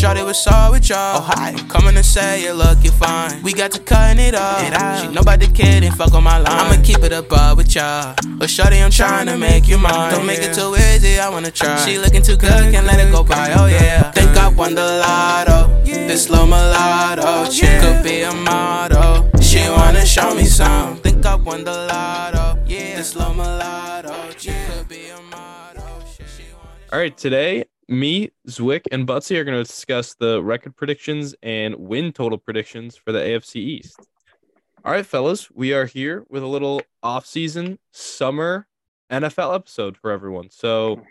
Shorty was all with y'all. Oh, hi. Coming to say you look, you fine. We got to cutting it off. It out. She know about the fuck on my line. I'ma keep it above with y'all. But Shorty, I'm trying to make you mine. Don't make it too easy, I wanna try. She looking too good, can't let it go by. Oh yeah. Think I won the lotto. This slow mulatto. Oh, she could be a model. She wanna show me some. Think I won the lotto. Yeah. This slow mulatto. She could be a model. All right, today me, Zwick, and Buttsie are going to discuss the record predictions and win total predictions for the AFC East. All right, fellas, we are here with a little off-season summer NFL episode for everyone. So,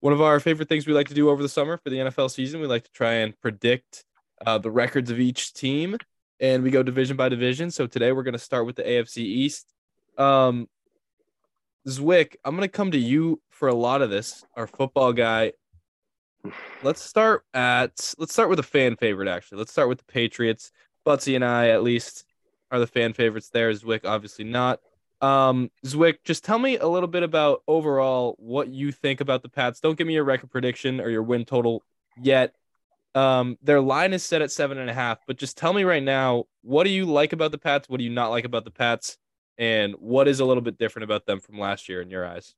one of our favorite things we like to do over the summer for the NFL season, we like to try and predict uh, the records of each team, and we go division by division. So today we're going to start with the AFC East. Um, Zwick, I'm going to come to you for a lot of this, our football guy. Let's start at let's start with a fan favorite actually. Let's start with the Patriots. Buttsie and I at least are the fan favorites there. Zwick obviously not. Um, Zwick, just tell me a little bit about overall what you think about the Pats. Don't give me your record prediction or your win total yet. Um, their line is set at seven and a half, but just tell me right now, what do you like about the Pats? What do you not like about the Pats? And what is a little bit different about them from last year in your eyes?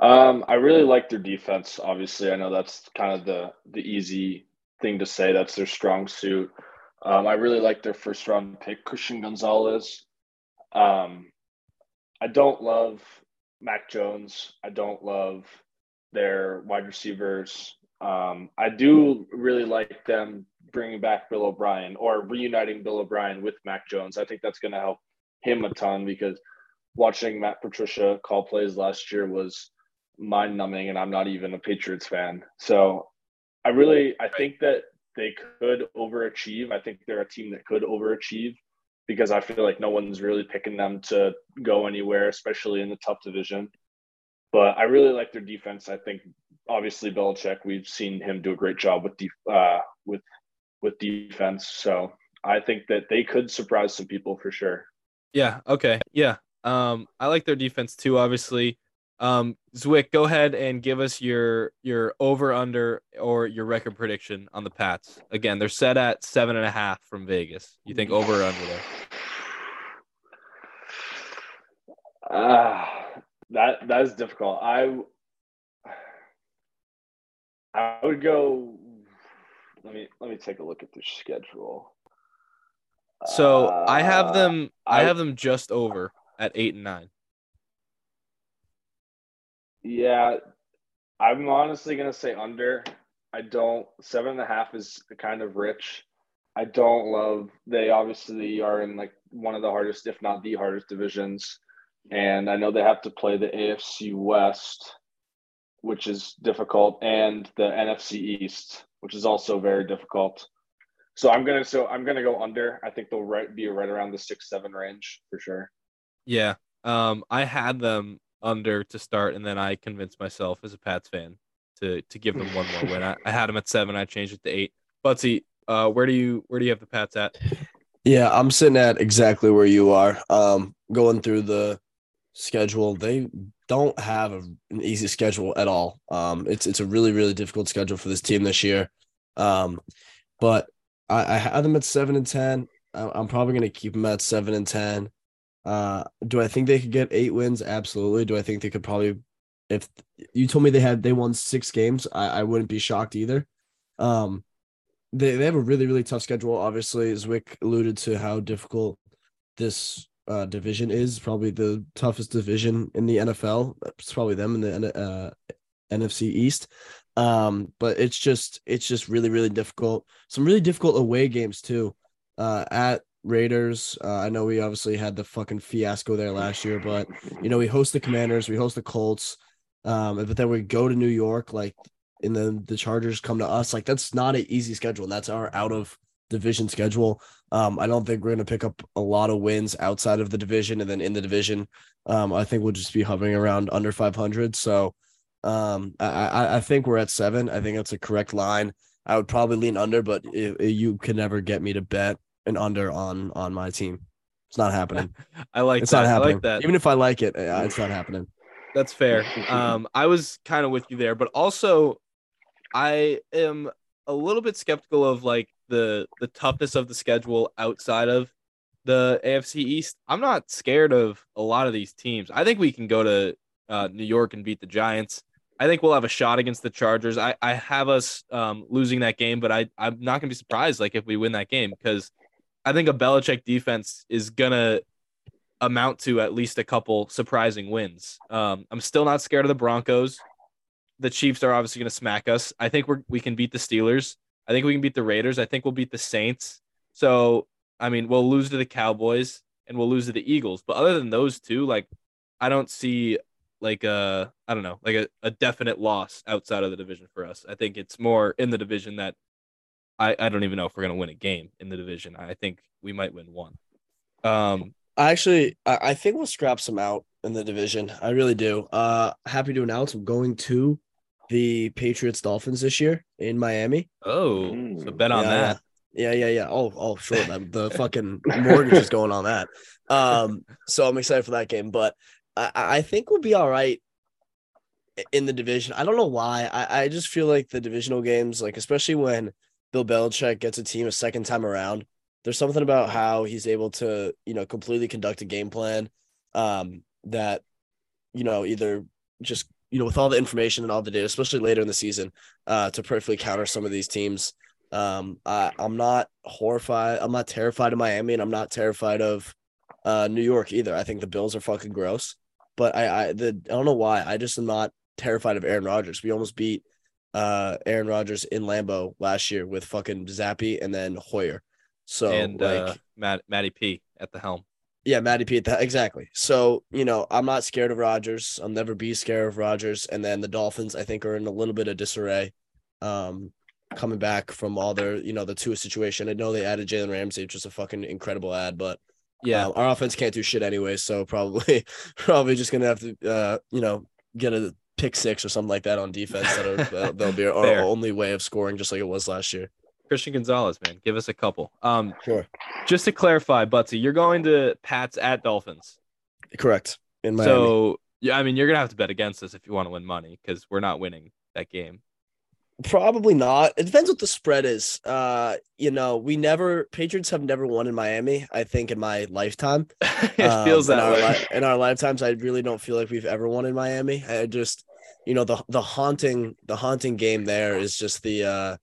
Um, I really like their defense. Obviously, I know that's kind of the the easy thing to say. That's their strong suit. Um, I really like their first round pick, Christian Gonzalez. Um, I don't love Mac Jones. I don't love their wide receivers. Um, I do really like them bringing back Bill O'Brien or reuniting Bill O'Brien with Mac Jones. I think that's going to help him a ton because watching Matt Patricia call plays last year was mind numbing and I'm not even a Patriots fan. So I really I think that they could overachieve. I think they're a team that could overachieve because I feel like no one's really picking them to go anywhere, especially in the tough division. But I really like their defense. I think obviously Belichick, we've seen him do a great job with def- uh, with with defense. So I think that they could surprise some people for sure. Yeah. Okay. Yeah. Um, I like their defense too. Obviously, um, Zwick, go ahead and give us your your over under or your record prediction on the Pats. Again, they're set at seven and a half from Vegas. You think over or under there? Ah, uh, that that is difficult. I I would go. Let me let me take a look at their schedule. So uh, I have them. I, I have them just over at eight and nine. Yeah, I'm honestly gonna say under. I don't seven and a half is kind of rich. I don't love they obviously are in like one of the hardest, if not the hardest divisions. And I know they have to play the AFC West, which is difficult, and the NFC East, which is also very difficult. So I'm gonna so I'm gonna go under. I think they'll right be right around the six seven range for sure. Yeah. Um I had them under to start, and then I convinced myself as a Pats fan to to give them one more win. I, I had them at seven. I changed it to eight. Buttsie, uh, where do you where do you have the Pats at? Yeah, I'm sitting at exactly where you are. Um, going through the schedule, they don't have a, an easy schedule at all. Um, it's it's a really really difficult schedule for this team this year. Um, but I, I had them at seven and ten. I'm probably going to keep them at seven and ten. Uh, do I think they could get eight wins? Absolutely. Do I think they could probably, if you told me they had they won six games, I, I wouldn't be shocked either. Um, they they have a really really tough schedule. Obviously, Zwick alluded to how difficult this uh, division is. Probably the toughest division in the NFL. It's probably them in the uh, NFC East. Um, but it's just it's just really really difficult. Some really difficult away games too. Uh, at Raiders. Uh, I know we obviously had the fucking fiasco there last year, but you know we host the Commanders, we host the Colts, um, but then we go to New York, like, and then the Chargers come to us. Like that's not an easy schedule, and that's our out of division schedule. Um, I don't think we're gonna pick up a lot of wins outside of the division, and then in the division, um, I think we'll just be hovering around under 500. So, um, I I think we're at seven. I think that's a correct line. I would probably lean under, but it, it, you can never get me to bet an under on on my team. It's not happening. I like it's that. not happening. Like that. Even if I like it, it's not happening. That's fair. Um, I was kind of with you there, but also I am a little bit skeptical of like the the toughness of the schedule outside of the AFC East. I'm not scared of a lot of these teams. I think we can go to uh, New York and beat the Giants. I think we'll have a shot against the Chargers. I, I have us um, losing that game, but I, I'm not gonna be surprised like if we win that game because I think a Belichick defense is gonna amount to at least a couple surprising wins. Um, I'm still not scared of the Broncos. The Chiefs are obviously gonna smack us. I think we're we can beat the Steelers. I think we can beat the Raiders. I think we'll beat the Saints. So I mean, we'll lose to the Cowboys and we'll lose to the Eagles. But other than those two, like I don't see like a I don't know, like a, a definite loss outside of the division for us. I think it's more in the division that I, I don't even know if we're gonna win a game in the division. I think we might win one. Um I actually I, I think we'll scrap some out in the division. I really do. Uh happy to announce I'm going to the Patriots Dolphins this year in Miami. oh, so Mm. bet on Yeah, that. Yeah, yeah, yeah. Oh, oh, sure. The, the fucking mortgage is going on that. Um, so I'm excited for that game. But I, I think we'll be all right in the division. I don't know why. I, I just feel like the divisional games, like especially when Bill Belichick gets a team a second time around, there's something about how he's able to, you know, completely conduct a game plan um, that, you know, either just, you know, with all the information and all the data, especially later in the season, uh, to perfectly counter some of these teams. Um, I, I'm not horrified. I'm not terrified of Miami, and I'm not terrified of uh, New York either. I think the Bills are fucking gross, but I, I, the, I don't know why. I just am not terrified of Aaron Rodgers. We almost beat uh Aaron Rodgers in Lambeau last year with fucking Zappe and then Hoyer. So and like, uh Matt Matty P at the helm. yeah, Matty Pete, that exactly. So you know, I'm not scared of Rodgers. I'll never be scared of Rodgers. And then the Dolphins, I think, are in a little bit of disarray. Um, coming back from all their, you know, the Tua situation. I know they added Jalen Ramsey, which is a fucking incredible ad, but Yeah. um, our offense can't do shit anyway. So probably, probably just gonna have to, uh, you know, get a pick six or something like that on defense. That'll that'll- that'll be our Fair. only way of scoring, just like it was last year. Christian Gonzalez, man. Give us a couple. Um Sure, just to clarify, Buttsie, you're going to Pats at Dolphins. correct. In Miami. So yeah, I mean you're gonna have to bet against us if you want to win money because we're not winning that game. Probably not. It depends what the spread is. Uh, you know, we never Patriots have never won in Miami. I think in my lifetime, it Um, feels in that our way. li- in our lifetimes. I really don't feel like we've ever won in Miami. I just, you know, the the haunting the haunting game there is just the uh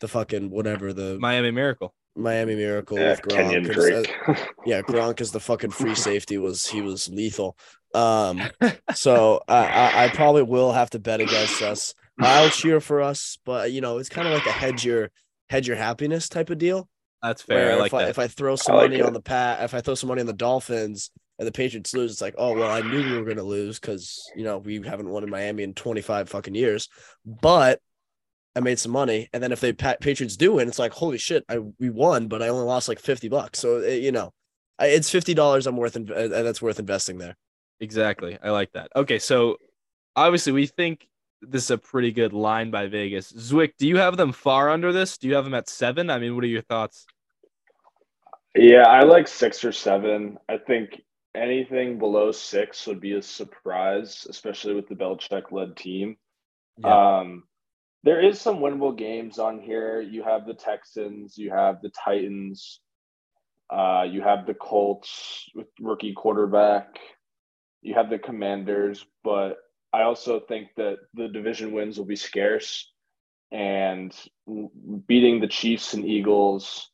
the fucking whatever the Miami Miracle. Miami Miracle Yeah, with Gronk. Kenyan 'cause, Drake. uh, yeah, Gronk is the fucking free safety was he was lethal. Um, so I, I I probably will have to bet against us. I'll cheer for us, but you know it's kind of like a hedge your hedge your happiness type of deal. That's fair. I like if I, if I throw some I like money it. on the pat, if I throw some money on the Dolphins and the Patriots lose, it's like, oh well, I knew we were gonna lose because you know we haven't won in Miami in twenty five fucking years, but I made some money, and then if they pa- Patriots do win, it's like holy shit, I we won, but I only lost like fifty bucks. So it, you know, I, it's fifty dollars I'm worth, in, uh, that's worth investing there. Exactly. I like that. Okay, so obviously we think this is a pretty good line by Vegas. Zwick, do you have them far under this? Do you have them at seven? I mean, what are your thoughts? Yeah, I like six or seven. I think anything below six would be a surprise, especially with the Belichick led team. Um, there is some winnable games on here. You have the Texans, you have the Titans, uh, you have the Colts with rookie quarterback, you have the Commanders, but I also think that the division wins will be scarce, and beating the Chiefs and Eagles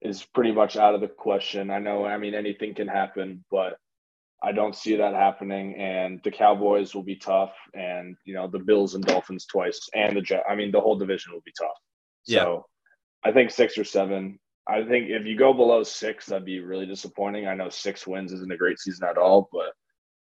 is pretty much out of the question. I know, I mean, anything can happen, but I don't see that happening. And the Cowboys will be tough, and you know, the Bills and Dolphins twice, and the Jet. I mean, the whole division will be tough. Yeah. So, I think six or seven. I think if you go below six, that'd be really disappointing. I know six wins isn't a great season at all, but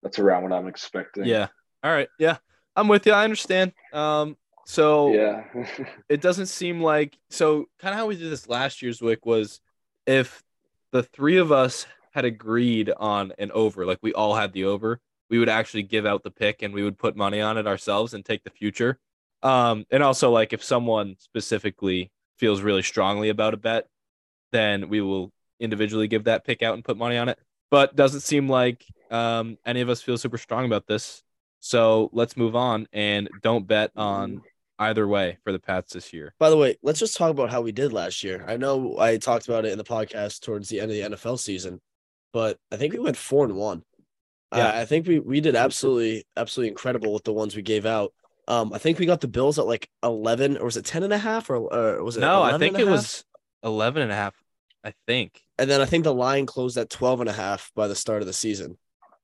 that's around what I'm expecting. Yeah. All right. Yeah. I'm with you. I understand. Um, so Yeah. it doesn't seem like so kind of how we did this last year's wick was if the three of us had agreed on an over, like we all had the over, we would actually give out the pick and we would put money on it ourselves and take the future. Um, and also like if someone specifically feels really strongly about a bet, then we will individually give that pick out and put money on it. But doesn't seem like um, any of us feel super strong about this. So let's move on and don't bet on either way for the Pats this year. By the way, let's just talk about how we did last year. I know I talked about it in the podcast towards the end of the NFL season, but I think we went four and one. Yeah. I, I think we we did absolutely absolutely incredible with the ones we gave out. Um, I think we got the Bills at like eleven, or was it 10 and a half, or, or was it? No, I think it was 11 and a half. I think. And then I think the line closed at 12 and a half by the start of the season.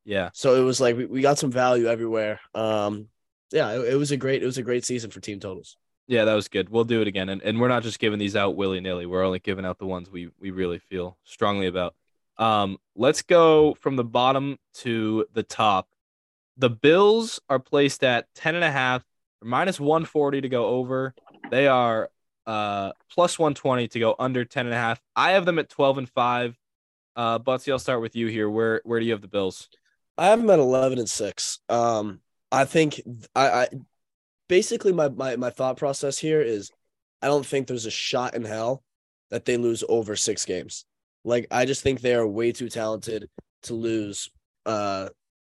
Yeah. So it was like we, we got some value everywhere. Um, yeah, it, it was a great it was a great season for team totals. Yeah, that was good. We'll do it again. And, and we're not just giving these out willy nilly. We're only giving out the ones we, we really feel strongly about. Um, let's go from the bottom to the top. The Bills are placed at 10 and a half, minus 140 to go over. They are uh plus 120 to go under 10 and a half. I have them at 12 and 5. Uh Buttsie, I'll start with you here. Where where do you have the Bills? I have them at 11 and 6. Um, I think I, I basically my, my my thought process here is I don't think there's a shot in hell that they lose over six games. Like I just think they are way too talented to lose uh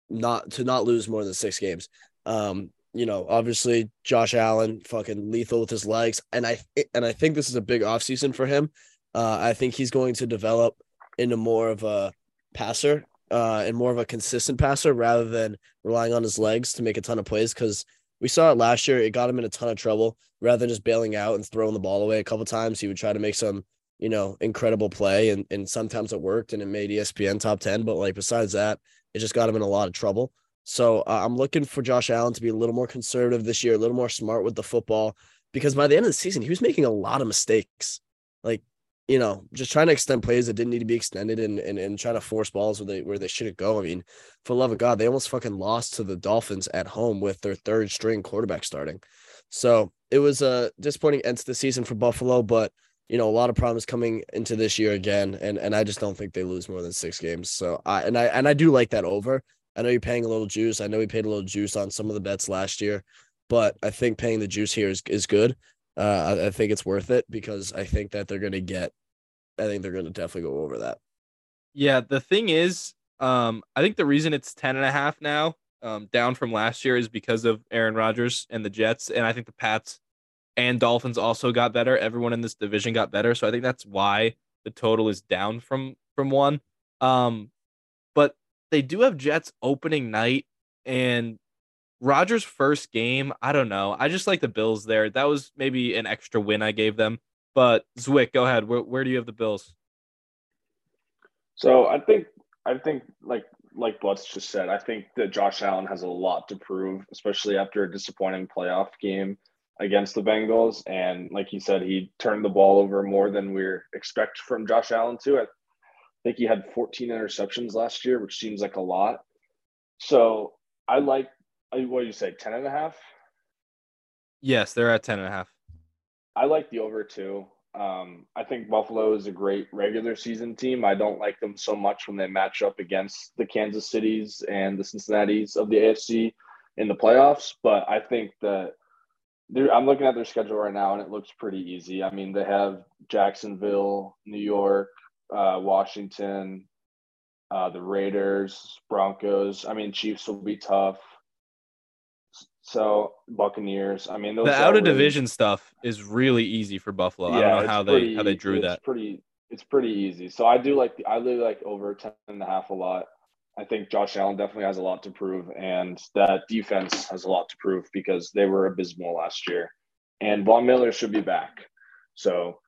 not to not lose more than six games. Um, you know, obviously Josh Allen fucking lethal with his legs. And I and I think this is a big offseason for him. Uh, I think he's going to develop into more of a passer uh, and more of a consistent passer rather than relying on his legs to make a ton of plays. Because we saw it last year, it got him in a ton of trouble. Rather than just bailing out and throwing the ball away a couple times, he would try to make some, you know, incredible play, and and sometimes it worked and it made ESPN top ten. But like besides that, it just got him in a lot of trouble. So uh, I'm looking for Josh Allen to be a little more conservative this year, a little more smart with the football, because by the end of the season, he was making a lot of mistakes. Like, you know, just trying to extend plays that didn't need to be extended and and, and trying to force balls where they where they shouldn't go. I mean, for love of God, they almost fucking lost to the Dolphins at home with their third string quarterback starting. So it was a disappointing end to the season for Buffalo, but you know, a lot of problems coming into this year again, and and I just don't think they lose more than six games. So I and I and I do like that over. I know you're paying a little juice. I know we paid a little juice on some of the bets last year, but I think paying the juice here is is good. Uh, I, think it's worth it because I think that they're going to get. I think they're going to definitely go over that. Yeah, the thing is, um, I think the reason it's 10 and a half now, um, down from last year is because of Aaron Rodgers and the Jets. And I think the Pats and Dolphins also got better. Everyone in this division got better. So I think that's why the total is down from from one. Um, but they do have Jets opening night and Rodgers' first game. I don't know. I just like the Bills there. That was maybe an extra win I gave them. But Zwick, go ahead. Where where do you have the Bills? So I think I think like like Butts just said, I think that Josh Allen has a lot to prove, especially after a disappointing playoff game against the Bengals. And like he said, he turned the ball over more than we expect from Josh Allen too. I think he had 14 interceptions last year, which seems like a lot. So I like what do you say, 10 and a half? Yes, they're at 10 and a half. I like the over too. Um, I think Buffalo is a great regular season team. I don't like them so much when they match up against the Kansas Cities and the Cincinnati's of the AFC in the playoffs. But I think that I'm looking at their schedule right now and it looks pretty easy. I mean, they have Jacksonville, New York, uh, Washington, uh, the Raiders, Broncos. I mean, Chiefs will be tough. So Buccaneers. I mean, those the out of really- division stuff is really easy for Buffalo. I don't know it's how they how they drew it's that. Pretty, it's pretty easy. So I do like the, I really like over 10 and a half a lot. I think Josh Allen definitely has a lot to prove, and that defense has a lot to prove because they were abysmal last year. And Von Miller should be back. So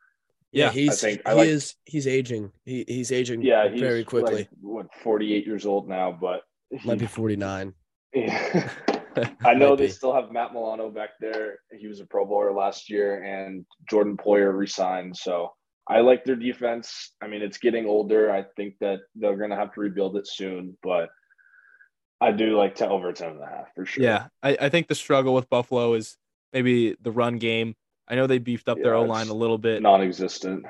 Yeah, I he's think I he like- is he's aging. He he's aging yeah, he's very quickly. Like, what 48 years old now, but he, Might be 49. Yeah. I know they be. still have Matt Milano back there. He was a Pro Bowler last year, and Jordan Poyer resigned. So I like their defense. I mean, it's getting older. I think that they're going to have to rebuild it soon, but I do like to over 10 and a half for sure. Yeah, I, I think the struggle with Buffalo is maybe the run game. I know they beefed up their Yeah, O line a little bit. Non existent.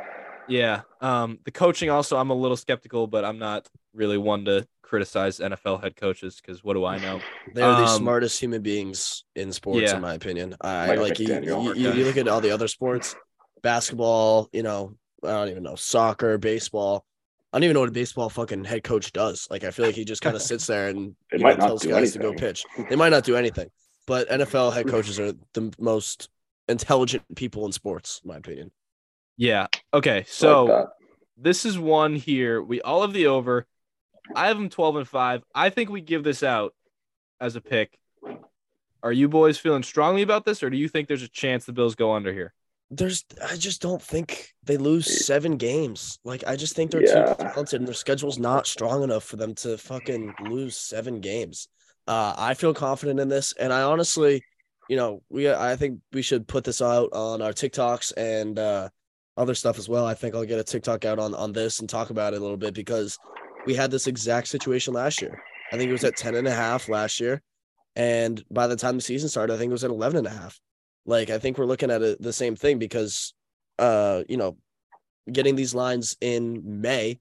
Yeah. Um, the coaching also, I'm a little skeptical, but I'm not really one to criticize NFL head coaches because what do I know? They are the Um, smartest human beings in sports, yeah. in my opinion. I Mike like you, you, you, you look at all the other sports, basketball, you know, I don't even know, soccer, baseball. I don't even know what a baseball fucking head coach does. Like I feel like he just kind of sits there and They you might know, tells do guys to go pitch. They might not do anything, but NFL head coaches are the most intelligent people in sports, in my opinion. Yeah. Okay. So that. this is one here. We all have the over. I have them 12 and 5. I think we give this out as a pick. Are you boys feeling strongly about this, or do you think there's a chance the Bills go under here? There's, I just don't think they lose seven games. Like, I just think they're Yeah. too talented, and their schedule's not strong enough for them to fucking lose seven games. Uh, I feel confident in this, and I honestly, you know, we, I think we should put this out on our TikToks and uh, other stuff as well. I think I'll get a TikTok out on on this and talk about it a little bit because we had this exact situation last year. I think it was at 10 and a half last year. And by the time the season started, I think it was at 11 and a half. Like, I think we're looking at it, the same thing because, uh, you know, getting these lines in May,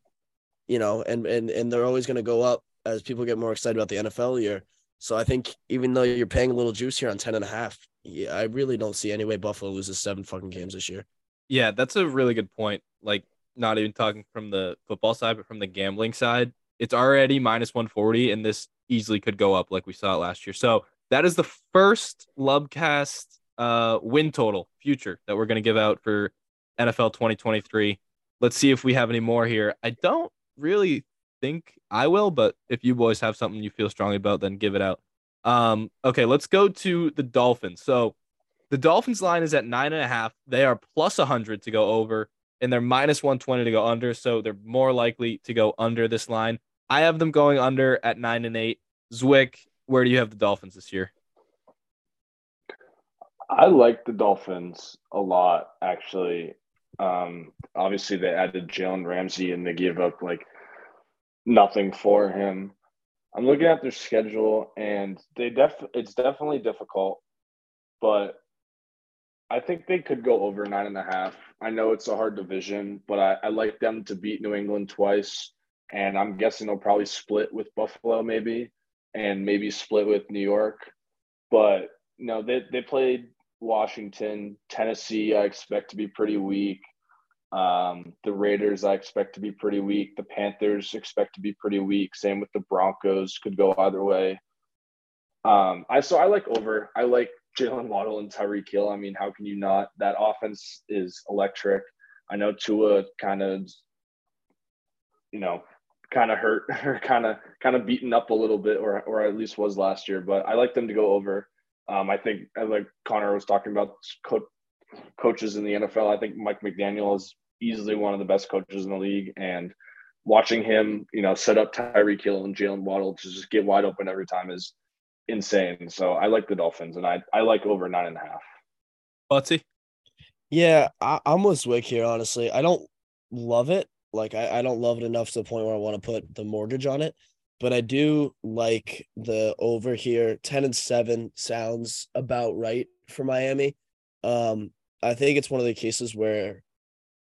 you know, and, and, and they're always going to go up as people get more excited about the NFL year. So I think even though you're paying a little juice here on 10 and a half, yeah, I really don't see any way Buffalo loses seven fucking games this year. Yeah, that's a really good point. Like, not even talking from the football side, but from the gambling side, it's already minus 140, and this easily could go up like we saw it last year. So that is the first Lubcast uh, win total future that we're going to give out for NFL 2023. Let's see if we have any more here. I don't really think I will, but if you boys have something you feel strongly about, then give it out. Um, okay, let's go to the Dolphins. So the Dolphins line is at nine and a half. They are plus 100 to go over, and they're minus 120 to go under. So they're more likely to go under this line. I have them going under at nine and eight. Zwick, where do you have the Dolphins this year? I like the Dolphins a lot, actually. Um, obviously, they added Jalen Ramsey and they gave up like nothing for him. I'm looking at their schedule, and they def it's definitely difficult, but I think they could go over nine and a half. I know it's a hard division, but I, I like them to beat New England twice, and I'm guessing they'll probably split with Buffalo, maybe, and maybe split with New York. But no, they they played Washington, Tennessee. I expect to be pretty weak. Um, the Raiders, I expect to be pretty weak. The Panthers expect to be pretty weak. Same with the Broncos. Could go either way. Um, I so I like over. I like Jaylen Waddle and Tyreek Hill. I mean, how can you not? That offense is electric. I know Tua kind of, you know, kind of hurt or kind of kind of beaten up a little bit, or or at least was last year. But I like them to go over. Um, I think, like Connor was talking about, co- coaches in the NFL. I think Mike McDaniel is easily one of the best coaches in the league, and watching him, you know, set up Tyreek Hill and Jaylen Waddle to just get wide open every time is insane. So I like the Dolphins, and I I like over nine and a half. Buttsie? Yeah, I, I'm with Zwick here, honestly. I don't love it. Like, I, I don't love it enough to the point where I want to put the mortgage on it. But I do like the over here. 10 and 7 sounds about right for Miami. Um, I think it's one of the cases where,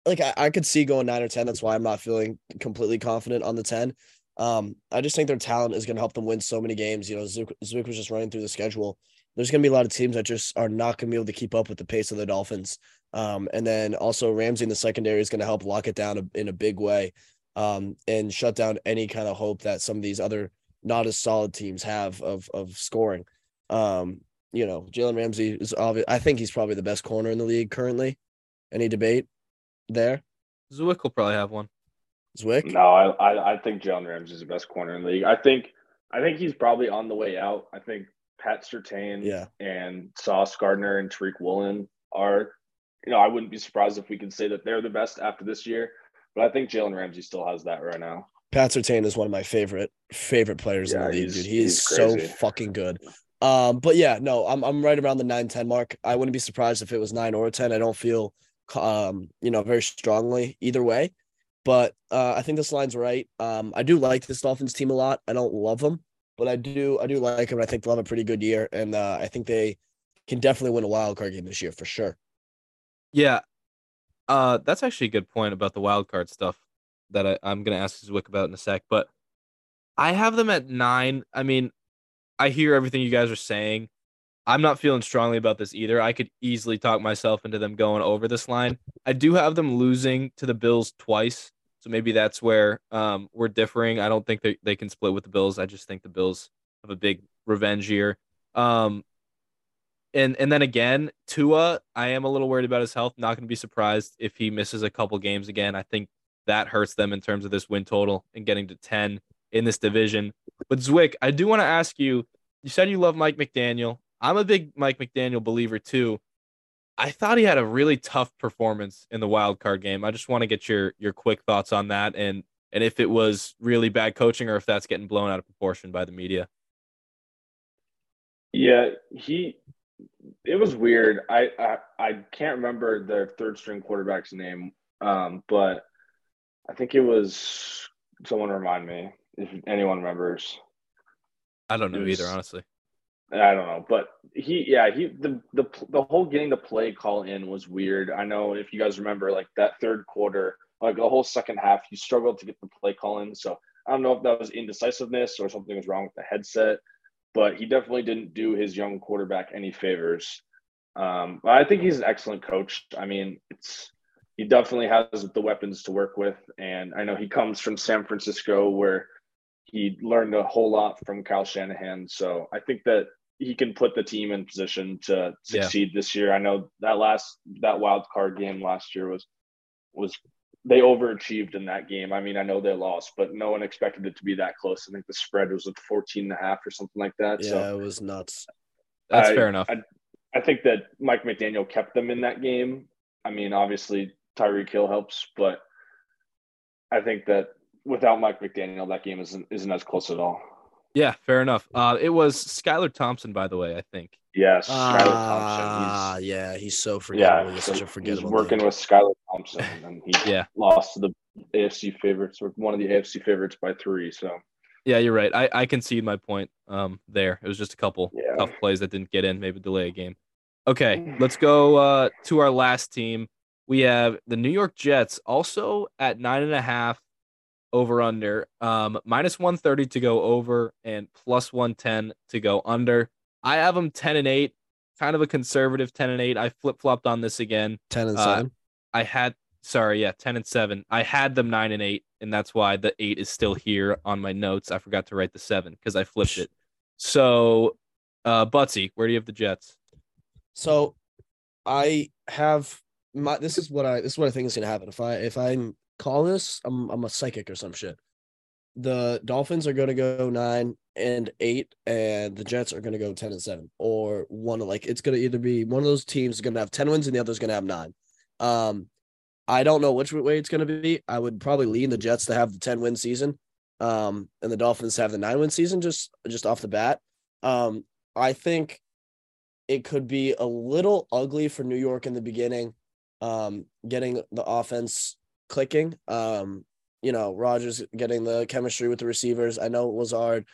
like, I, I could see going 9 or 10. That's why I'm not feeling completely confident on the 10. Um, I just think their talent is going to help them win so many games. You know, Zwick, Zwick was just running through the schedule. There's going to be a lot of teams that just are not going to be able to keep up with the pace of the Dolphins. Um, and then also Ramsey in the secondary is going to help lock it down in a big way um, and shut down any kind of hope that some of these other not as solid teams have of of scoring. Um, you know, Jalen Ramsey is obvious. I think he's probably the best corner in the league currently. Any debate there? Zwick will probably have one. Zwick? No, I I, I think Jalen Ramsey is the best corner in the league. I think I think he's probably on the way out. I think Pat Surtain Yeah. and Sauce Gardner and Tariq Woolen are, you know, I wouldn't be surprised if we could say that they're the best after this year. But I think Jalen Ramsey still has that right now. Pat Surtain is one of my favorite favorite players in the league, dude. He is so fucking good. Um, but yeah, no, I'm I'm right around the 9-10 mark. I wouldn't be surprised if it was 9 or 10. I don't feel um, you know, very strongly either way. But uh, I think this line's right. Um, I do like this Dolphins team a lot. I don't love them, but I do I do like them. I think they'll have a pretty good year, and uh, I think they can definitely win a wild card game this year for sure. Yeah. Uh, that's actually a good point about the wild card stuff that I, I'm gonna ask Zwick about in a sec. But I have them at nine. I mean, I hear everything you guys are saying. I'm not feeling strongly about this either. I could easily talk myself into them going over this line. I do have them losing to the Bills twice, so maybe that's where um, we're differing. I don't think they, they can split with the Bills. I just think the Bills have a big revenge year. Um, and and then again, Tua, I am a little worried about his health. Not going to be surprised if he misses a couple games again. I think that hurts them in terms of this win total and getting to 10 in this division. But Zwick, I do want to ask you, you said you love Mike McDaniel. I'm a big Mike McDaniel believer too. I thought he had a really tough performance in the wild card game. I just want to get your your quick thoughts on that and and if it was really bad coaching or if that's getting blown out of proportion by the media. Yeah, he it was weird. I I, I can't remember their third string quarterback's name, um, but I think it was someone remind me if anyone remembers. I don't know was, either, honestly. I don't know, but he, yeah, he the the the whole getting the play call in was weird. I know if you guys remember, like that third quarter, like the whole second half, he struggled to get the play call in. So I don't know if that was indecisiveness or something was wrong with the headset, but he definitely didn't do his young quarterback any favors. Um, but I think he's an excellent coach. I mean, it's he definitely has the weapons to work with, and I know he comes from San Francisco where he learned a whole lot from Kyle Shanahan. So I think that he can put the team in position to succeed yeah. this year. I know that last that wild card game last year was was they overachieved in that game. I mean, I know they lost, but no one expected it to be that close. I think the spread was at 14 and a half or something like that. Yeah, so it was nuts. That's I, fair enough. I, I think that Mike McDaniel kept them in that game. I mean, obviously Tyreek Hill helps, but I think that without Mike McDaniel, that game isn't isn't as close at all. Yeah, fair enough. Uh, it was Skylar Thompson, by the way. I think. Yes, Skylar Ah, Thompson. yeah, he's so forgettable. yeah, he's so such a he's forgettable. working name. with Skylar Thompson, and he Yeah. lost to the AFC favorites or one of the AFC favorites by three. So Yeah, you're right. I, I concede my point um there. It was just a couple Yeah. tough plays that didn't get in, maybe delay a game. Okay, let's go uh to our last team. We have the New York Jets also at nine and a half over under. Um minus one thirty to go over and plus one ten to go under. I have them ten and eight, kind of a conservative ten and eight. I flip flopped on this again. ten and uh, seven. I had sorry, yeah, 10 and 7. I had them 9 and 8, and that's why the 8 is still here on my notes. I forgot to write the 7 because I flipped it. So uh Buttsie, where do you have the Jets? So I have my this is what I this is what I think is gonna happen. If I if I'm calling this, I'm I'm a psychic or some shit. The Dolphins are gonna go nine and eight, and the Jets are gonna go ten and seven, or one like it's gonna either be one of those teams is gonna have ten wins and the other's gonna have nine. Um, I don't know which way it's gonna be. I would probably lean the Jets to have the ten win season, um, and the Dolphins have the nine win season just just off the bat. Um, I think it could be a little ugly for New York in the beginning, um, getting the offense clicking. Um, you know, Rodgers getting the chemistry with the receivers. I know Lazard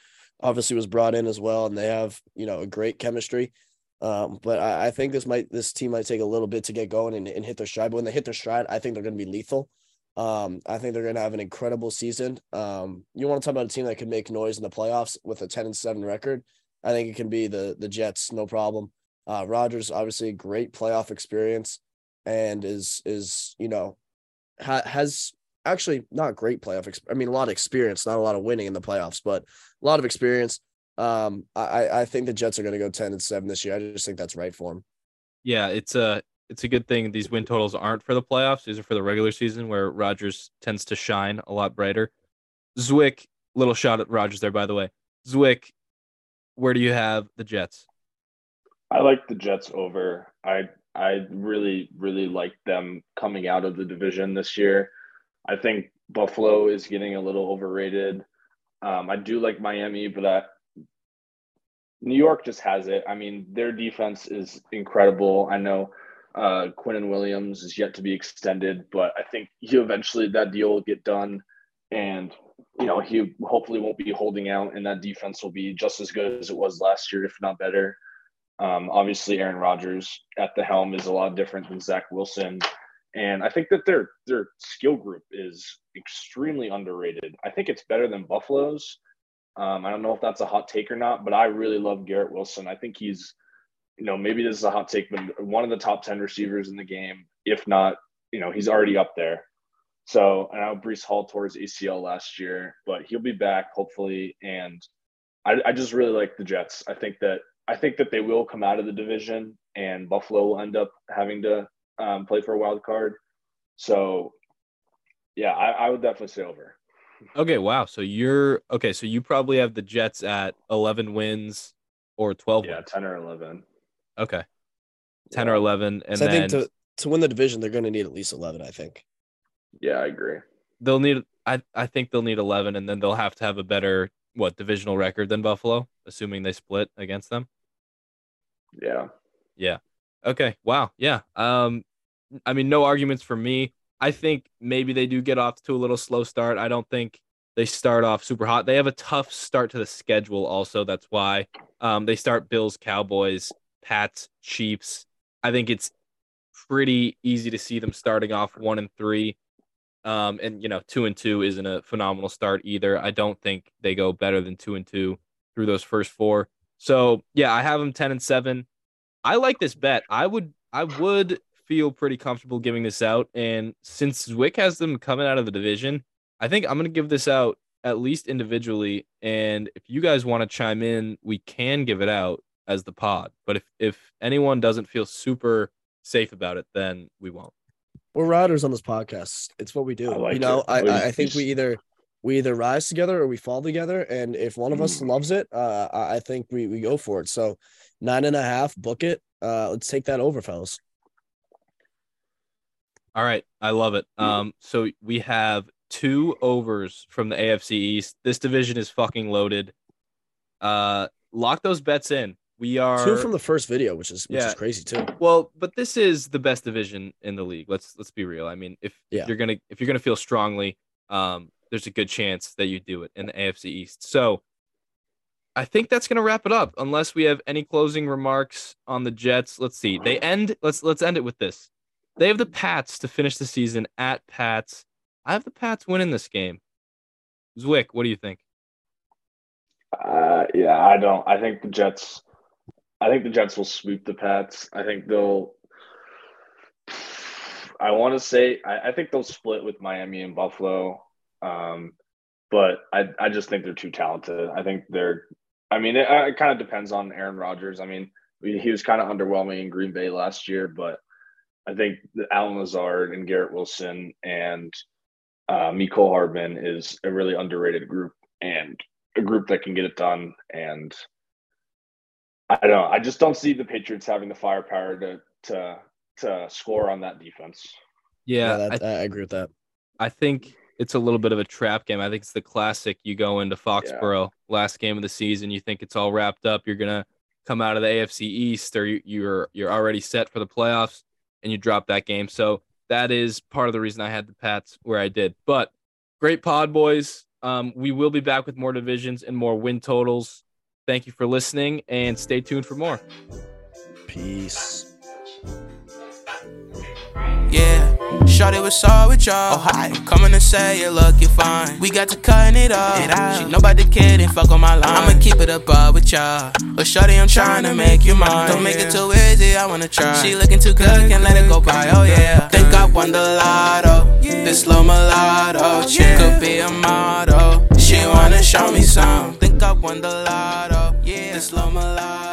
obviously was brought in as well, and they have you know a great chemistry. Um, but I, I think this might this team might take a little bit to get going and, and hit their stride. But when they hit their stride, I think they're going to be lethal. Um, I think they're going to have an incredible season. Um, you want to talk about a team that could make noise in the playoffs with a ten and seven record? I think it can be the the Jets, no problem. Uh, Rodgers obviously great playoff experience, and is is you know ha- has actually not great playoff. Ex- I mean, a lot of experience, not a lot of winning in the playoffs, but a lot of experience. Um, I I think the Jets are going to go ten and seven this year. I just think that's right for them. Yeah, it's a it's a good thing these win totals aren't for the playoffs. These are for the regular season where Rodgers tends to shine a lot brighter. Zwick, little shot at Rodgers there, by the way. Zwick, where do you have the Jets? I like the Jets over. I I really really like them coming out of the division this year. I think Buffalo is getting a little overrated. Um, I do like Miami, but I, New York just has it. I mean, their defense is incredible. I know uh, Quinnen Williams is yet to be extended, but I think he eventually that deal will get done, and you know he hopefully won't be holding out, and that defense will be just as good as it was last year, if not better. Um, obviously, Aaron Rodgers at the helm is a lot different than Zach Wilson, and I think that their their skill group is extremely underrated. I think it's better than Buffalo's. Um, I don't know if that's a hot take or not, but I really love Garrett Wilson. I think he's, you know, maybe this is a hot take, but one of the top 10 receivers in the game. If not, you know, he's already up there. So I know Breece Hall tore his ACL last year, but he'll be back hopefully. And I, I just really like the Jets. I think that I think that they will come out of the division, and Buffalo will end up having to um, play for a wild card. So, yeah, I, I would definitely say over. Okay, wow. So you're okay. So you probably have the Jets at 11 wins or 12 Yeah, wins. ten or eleven. Okay, 10 Yeah. or 11, and So I think to to win the division, they're going to need at least eleven. I think. Yeah, I agree. they'll need. I I think they'll need 11, and then they'll have to have a better what divisional record than Buffalo, assuming they split against them. Yeah. Yeah. Okay. Wow. Yeah. Um, I mean, no arguments for me. I think maybe they do get off to a little slow start. I don't think they start off super hot. They have a tough start to the schedule. Also, that's why um, they start Bills, Cowboys, Pats, Chiefs. I think it's pretty easy to see them starting off one and three. Um, and you know, two and two isn't a phenomenal start either. I don't think they go better than two and two through those first four. So yeah, I have them ten and seven. I like this bet. I would I would feel pretty comfortable giving this out. And since Zwick has them coming out of the division, I think I'm gonna give this out at least individually. And if you guys want to chime in, we can give it out as the pod. But if if anyone doesn't feel super safe about it, then we won't. We're riders on this podcast. It's what we do. Like you know, it. I, I I think we we either we either rise together or we fall together. And if one of us Mm. loves it, uh, I think we we go for it. So nine and a half, book it. Uh, let's take that over, fellas. All right, I love it. Um, so we have two overs from the AFC East. This division is fucking loaded. Uh, lock those bets in. We are Two from the first video, which is which Yeah. is crazy too. well, but this is the best division in the league. Let's let's be real. I mean, if, if Yeah. you're gonna if you're gonna feel strongly, um, there's a good chance that you do it in the AFC East. So I think that's gonna wrap it up. Unless we have any closing remarks on the Jets. Let's see. They end. Let's let's end it with this. They have the Pats to finish the season at Pats. I have the Pats winning this game. Zwick, what do you think? Uh, yeah, I don't. I think the Jets. I think the Jets will sweep the Pats. I think they'll. I want to say I, I think they'll split with Miami and Buffalo, um, but I I just think they're too talented. I think they're. I mean, it, it kind of depends on Aaron Rodgers. I mean, he was kind of underwhelming in Green Bay last year, but I think that Allen Lazard and Garrett Wilson and uh, Mecole Hardman is a really underrated group and a group that can get it done. And I don't know. I just don't see the Patriots having the firepower to to to score on that defense. Yeah, that, I, agree with that. I think it's a little bit of a trap game. I think it's the classic. You go into Foxborough, last game of the season, you think it's all wrapped up. You're gonna come out of the AFC East, or you, you're you're already set for the playoffs, and you drop that game. So that is part of the reason I had the Pats where I did. But great pod, boys. Um, we will be back with more divisions and more win totals. Thank you for listening, and stay tuned for more. Peace. Shorty was all with y'all. Oh, hi. Coming to say you look, you fine. We got to cutting it off. It out. She know about the kid and fuck on my line. I'ma keep it above with y'all. But Shorty, I'm trying to make you mine. Don't make it too easy, I wanna try. She looking too good, can't let it go by. Oh yeah. Think I won the lotto. This slow mulatto. Oh, she could be a model. She wanna show me some. Think I won the lotto. Yeah. This slow mulatto.